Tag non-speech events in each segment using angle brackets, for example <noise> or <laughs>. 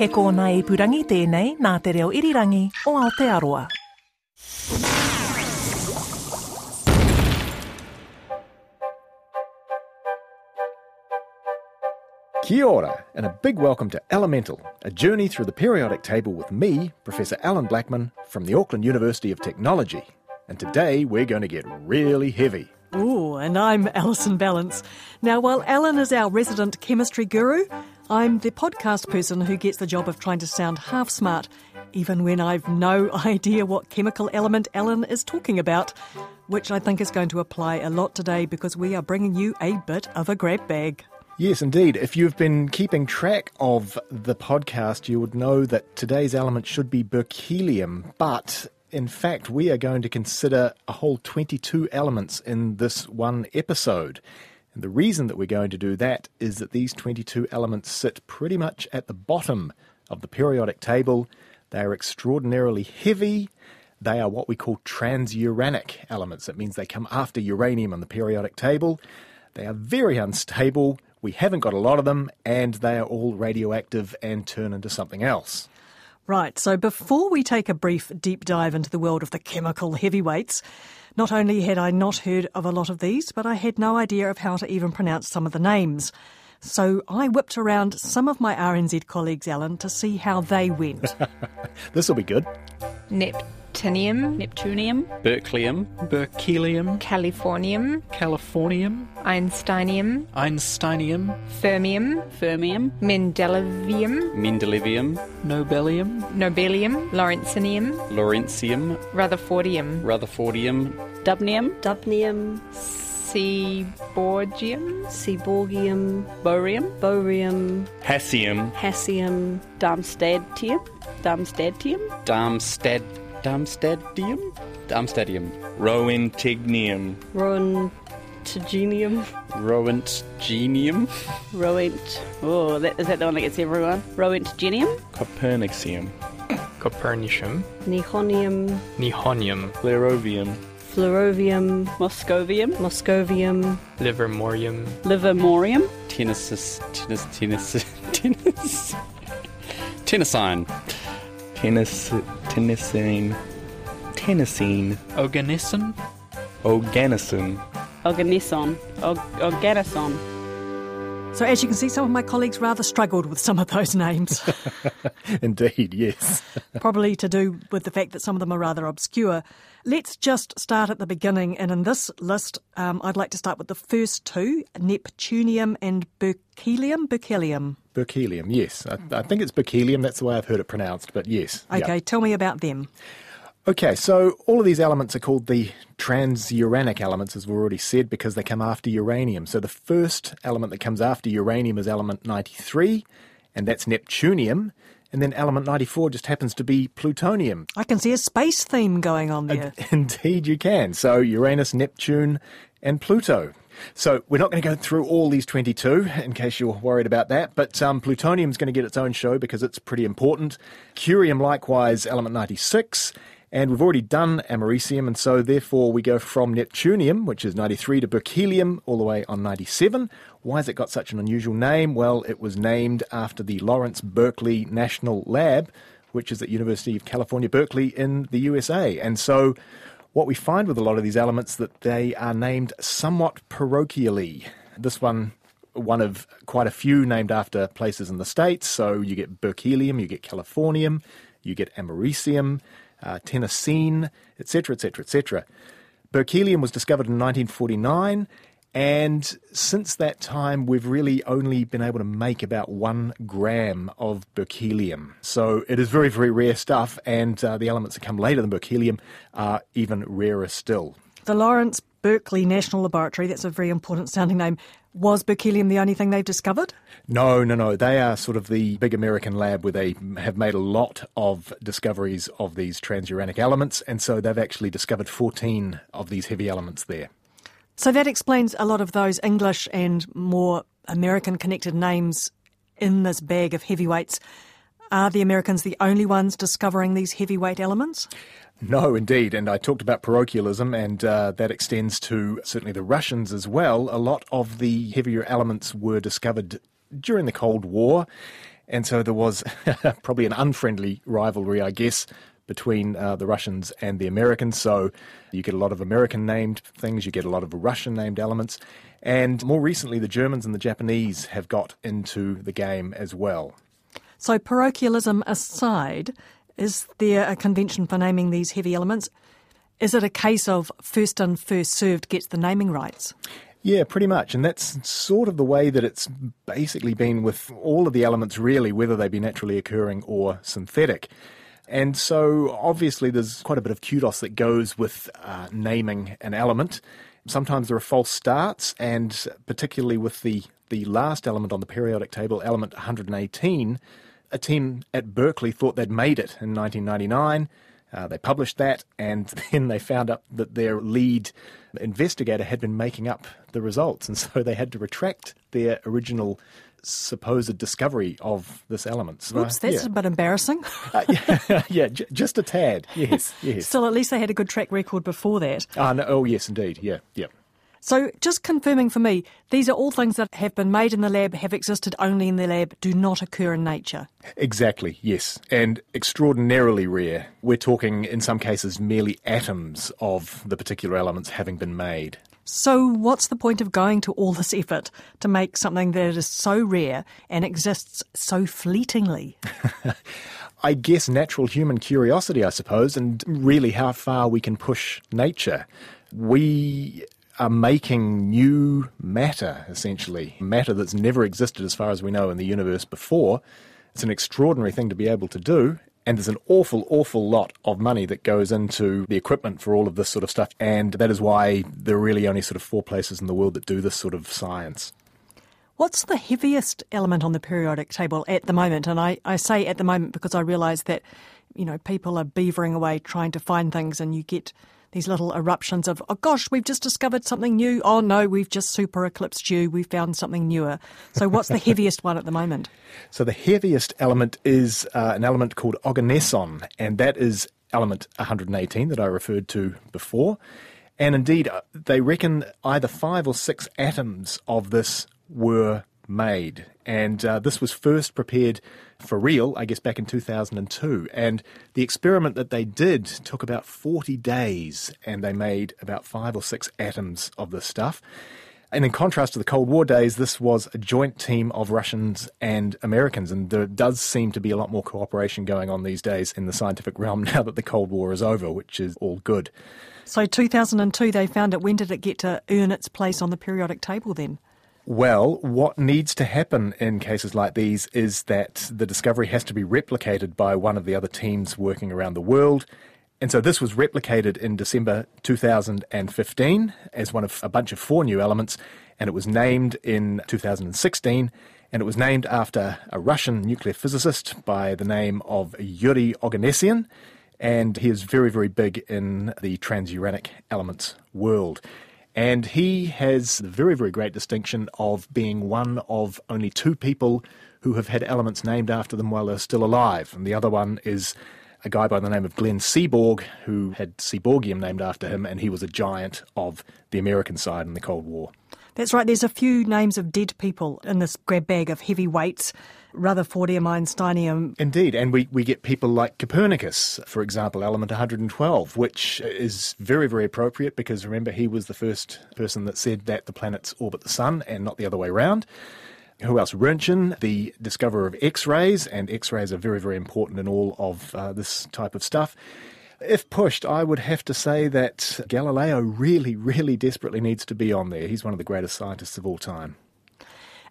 He kōna i purangi tēnei nā te reo irirangi o Aotearoa. Kia ora, and a big welcome to Elemental, a journey through the periodic table with me, Professor Alan Blackman, from the Auckland University of Technology. And today we're going to get really heavy. Ooh, and I'm Alison Ballance. Now, while Alan is our resident chemistry guru, I'm the podcast person who gets the job of trying to sound half smart, even when I've no <laughs> idea what chemical element Alan is talking about, which I think is going to apply a lot today because we are bringing you a bit of a grab bag. Yes, indeed. If you've been keeping track of the podcast, you would know that today's element should be berkelium, but in fact, we are going to consider a whole 22 elements in this one episode. And the reason that we're going to do that is that these 22 elements sit pretty much at the bottom of the periodic table. They are extraordinarily heavy. They are what we call transuranic elements. That means they come after uranium on the periodic table. They are very unstable. We haven't got a lot of them, and they are all radioactive and turn into something else. Right, so before we take a brief deep dive into the world of the chemical heavyweights, not only had I not heard of a lot of these, but I had no idea of how to even pronounce some of the names. So I whipped around some of my RNZ colleagues, Alan, to see how they went. <laughs> This will be good. Neptunium, Neptunium, Berkelium, Berkelium, Californium, Californium, Einsteinium, Einsteinium, Fermium, Fermium, Mendelevium, Mendelevium, Nobelium, Nobelium, Lawrencium, Lawrencium, Rutherfordium, Rutherfordium, Dubnium, Dubnium, Seaborgium, Seaborgium, Bohrium, Bohrium, Hassium, Hassium, Darmstadtium, Darmstadtium, Darmstadt, Darmstadtium, Darmstadtium, Roentignium, Roentagenium, Roentgenium, Roent. Oh, that, is that the one that gets everyone? Roentgenium, Copernicium, Copernicium, Nihonium, Nihonium, Plerovium, Fluorovium, Moscovium, Moscovium, Livermorium, Livermorium, Tennesis, tennis, tennis, <laughs> tennis, tennessine, tennis, tennessine, tennessine, Oganesson, organison, Organison, Og- Organison. so as you can see, some of my colleagues rather struggled with some of those names, <laughs> Indeed, yes. probably to do with the fact that some of them are rather obscure. Let's just start at the beginning, and in this list, um, I'd like to start with the first two, Neptunium and Berkelium. Berkelium. Berkelium, yes. I, I think it's berkelium. That's the way I've heard it pronounced, but yes. Okay, tell me about them. Okay, so all of these elements are called the transuranic elements, as we've already said, because they come after uranium. So the first element that comes after uranium is element 93, and that's Neptunium. And then element 94 just happens to be plutonium. I can see a space theme going on there. <laughs> Indeed, you can. So Uranus, Neptune, and Pluto. So we're not going to go through all these 22 in case you're worried about that, but um, plutonium is going to get its own show because it's pretty important. Curium, likewise, element 96. And we've already done americium, and so therefore we go from Neptunium, which is 93, to berkelium, all the way on 97. Why has it got such an unusual name? Well, it was named after the Lawrence Berkeley National Lab, which is at University of California, Berkeley in the USA. And so what we find with a lot of these elements that they are named somewhat parochially. This one one of quite a few named after places in the states. So you get berkelium, you get californium, you get americium, uh, etc., etc., etc. Berkelium was discovered in 1949, and since that time, we've really only been able to make about one gram of berkelium. So it is very, very rare stuff, and uh, the elements that come later than berkelium are even rarer still. The Lawrence Berkeley National Laboratory, that's a very important sounding name, was berkelium the only thing they've discovered? No, no, no. They are sort of the big American lab where they have made a lot of discoveries of these transuranic elements, and so they've actually discovered 14 of these heavy elements there. So that explains a lot of those English and more American connected names in this bag of heavyweights. Are the Americans the only ones discovering these heavyweight elements? No, indeed. And I talked about parochialism, and uh, that extends to certainly the Russians as well. A lot of the heavier elements were discovered during the Cold War. And so there was <laughs> probably an unfriendly rivalry, I guess, between uh, the Russians and the Americans. So you get a lot of American named things, you get a lot of Russian named elements. And more recently, the Germans and the Japanese have got into the game as well. So, parochialism aside, is there a convention for naming these heavy elements? Is it a case of first in, first served gets the naming rights? Yeah, pretty much. And that's sort of the way that it's basically been with all of the elements, really, whether they be naturally occurring or synthetic. And so, obviously, there's quite a bit of kudos that goes with uh, naming an element. Sometimes there are false starts, and particularly with the, the last element on the periodic table, element 118, a team at Berkeley thought they'd made it in 1999. Uh, they published that, and <laughs> then they found out that their lead investigator had been making up the results, and so they had to retract their original supposed discovery of this element. So, Oops, that's yeah. a bit embarrassing. <laughs> Uh, yeah, <laughs> yeah, j- just a tad. Yes, yes. Still, at least they had a good track record before that. Ah, no, oh, yes, indeed. Yeah, yeah. So, just confirming for me, these are all things that have been made in the lab, have existed only in the lab, do not occur in nature. Exactly, yes. And extraordinarily rare. We're talking, in some cases, merely atoms of the particular elements having been made. So, what's the point of going to all this effort to make something that is so rare and exists so fleetingly? <laughs> I guess natural human curiosity, I suppose, and really how far we can push nature. We are making new matter, essentially, matter that's never existed as far as we know in the universe before. It's an extraordinary thing to be able to do, and there's an awful, awful lot of money that goes into the equipment for all of this sort of stuff, and that is why there are really only sort of four places in the world that do this sort of science. What's the heaviest element on the periodic table at the moment? And I, I say at the moment because I realise that, you know, people are beavering away trying to find things and you get these little eruptions of, oh gosh, we've just discovered something new. Oh no, we've just super eclipsed you. We've found something newer. So what's the <laughs> heaviest one at the moment? So the heaviest element is uh, an element called oganesson, and that is element 118 that I referred to before. And indeed, uh, they reckon either five or six atoms of this were made. And uh, this was first prepared for real, I guess, back in 2002. And the experiment that they did took about 40 days, and they made about five or six atoms of this stuff. And in contrast to the Cold War days, this was a joint team of Russians and Americans, and there does seem to be a lot more cooperation going on these days in the scientific <laughs> realm now that the Cold War is over, which is all good. So 2002, they found it. When did it get to earn its place on the periodic table then? Well, what needs to happen in cases like these is that the discovery has to be replicated by one of the other teams working around the world. And so this was replicated in December 2015 as one of a bunch of four new elements, and it was named in 2016. And it was named after a Russian nuclear physicist by the name of Yuri Oganessian. And he is very, very big in the transuranic elements world. And he has the very, very great distinction of being one of only two people who have had elements named after them while they're still alive. And the other one is a guy by the name of Glenn Seaborg, who had Seaborgium named after him, and he was a giant of the American side in the Cold War. That's right. There's a few names of dead people in this grab bag of heavy weights. Rutherfordium, Einsteinium. Indeed, and we, we get people like Copernicus, for example, element 112, which is very, very appropriate because remember, he was the first person that said that the planets orbit the sun and not the other way around. Who else? Röntgen, the discoverer of X rays, and X rays are very, very important in all of uh, this type of stuff. If pushed, I would have to say that Galileo really, really desperately needs to be on there. He's one of the greatest scientists of all time.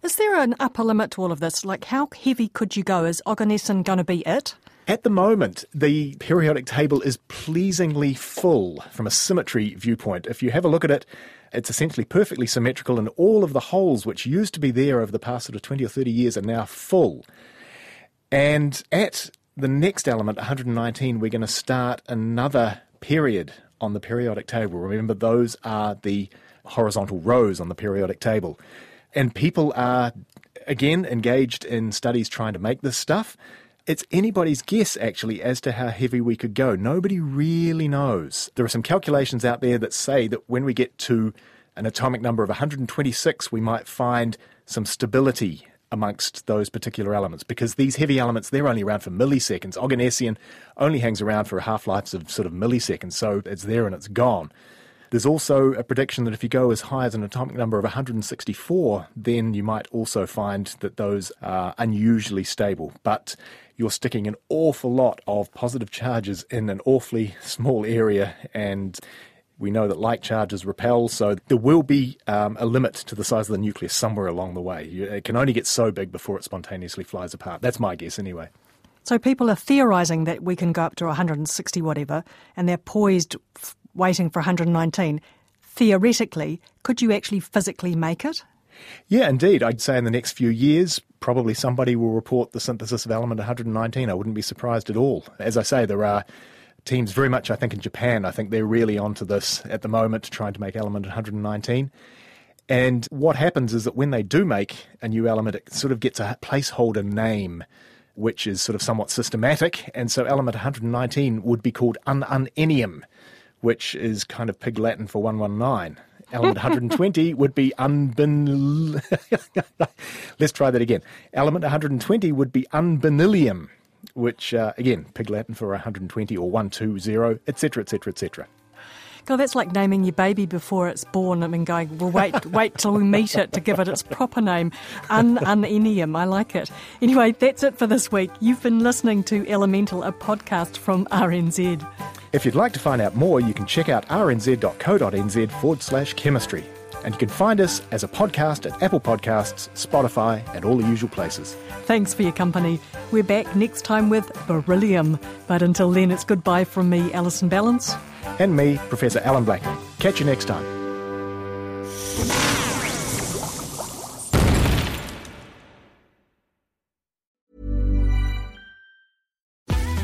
Is there an upper limit to all of this? Like, how heavy could you go? Is Oganesson going to be it? At the moment, the periodic table is pleasingly full from a symmetry viewpoint. If you have a look at it, it's essentially perfectly symmetrical, and all of the holes which used to be there over the past sort of 20 or 30 years are now full. And at the next element, 119, we're going to start another period on the periodic table. Remember, those are the horizontal rows on the periodic table. And people are, again, engaged in studies trying to make this stuff. It's anybody's guess, actually, as to how heavy we could go. Nobody really knows. There are some calculations out there that say that when we get to an atomic number of 126, we might find some stability amongst those particular elements because these heavy elements they're only around for milliseconds. Oganesson only hangs around for half-lives of sort of milliseconds so it's there and it's gone. There's also a prediction that if you go as high as an atomic number of 164 then you might also find that those are unusually stable. But you're sticking an awful lot of positive charges in an awfully small area and we know that like charges repel, so there will be um, a limit to the size of the nucleus somewhere along the way. It can only get so big before it spontaneously flies apart. That's my guess, anyway. So people are theorising that we can go up to 160 whatever, and they're poised, f- waiting for 119. Theoretically, could you actually physically make it? Yeah, indeed. I'd say in the next few years, probably somebody will report the synthesis of element 119. I wouldn't be surprised at all. As I say, there are teams very much, I think, in Japan. I think they're really onto this at the moment, trying to make element 119. And what happens is that when they do make a new element, it sort of gets a placeholder name, which is sort of somewhat systematic. And so element 119 would be called ununennium, which is kind of pig Latin for 119. Element <laughs> 120 would be unben. <laughs> Let's try that again. Element 120 would be unbinilium, which uh, again, pig Latin for 120 or 120, etc., etc., etc. God, that's like naming your baby before it's born. I mean, going, well, wait, <laughs> wait till we meet it to give it its proper name. Un unennium. I like it. Anyway, that's it for this week. You've been listening to Elemental, a podcast from RNZ. If you'd like to find out more, you can check out rnz.co.nz forward slash chemistry. And you can find us as a podcast at Apple Podcasts, Spotify, and all the usual places. Thanks for your company. We're back next time with beryllium. But until then, it's goodbye from me, Alison Ballance. And me, Professor Alan Blackman. Catch you next time.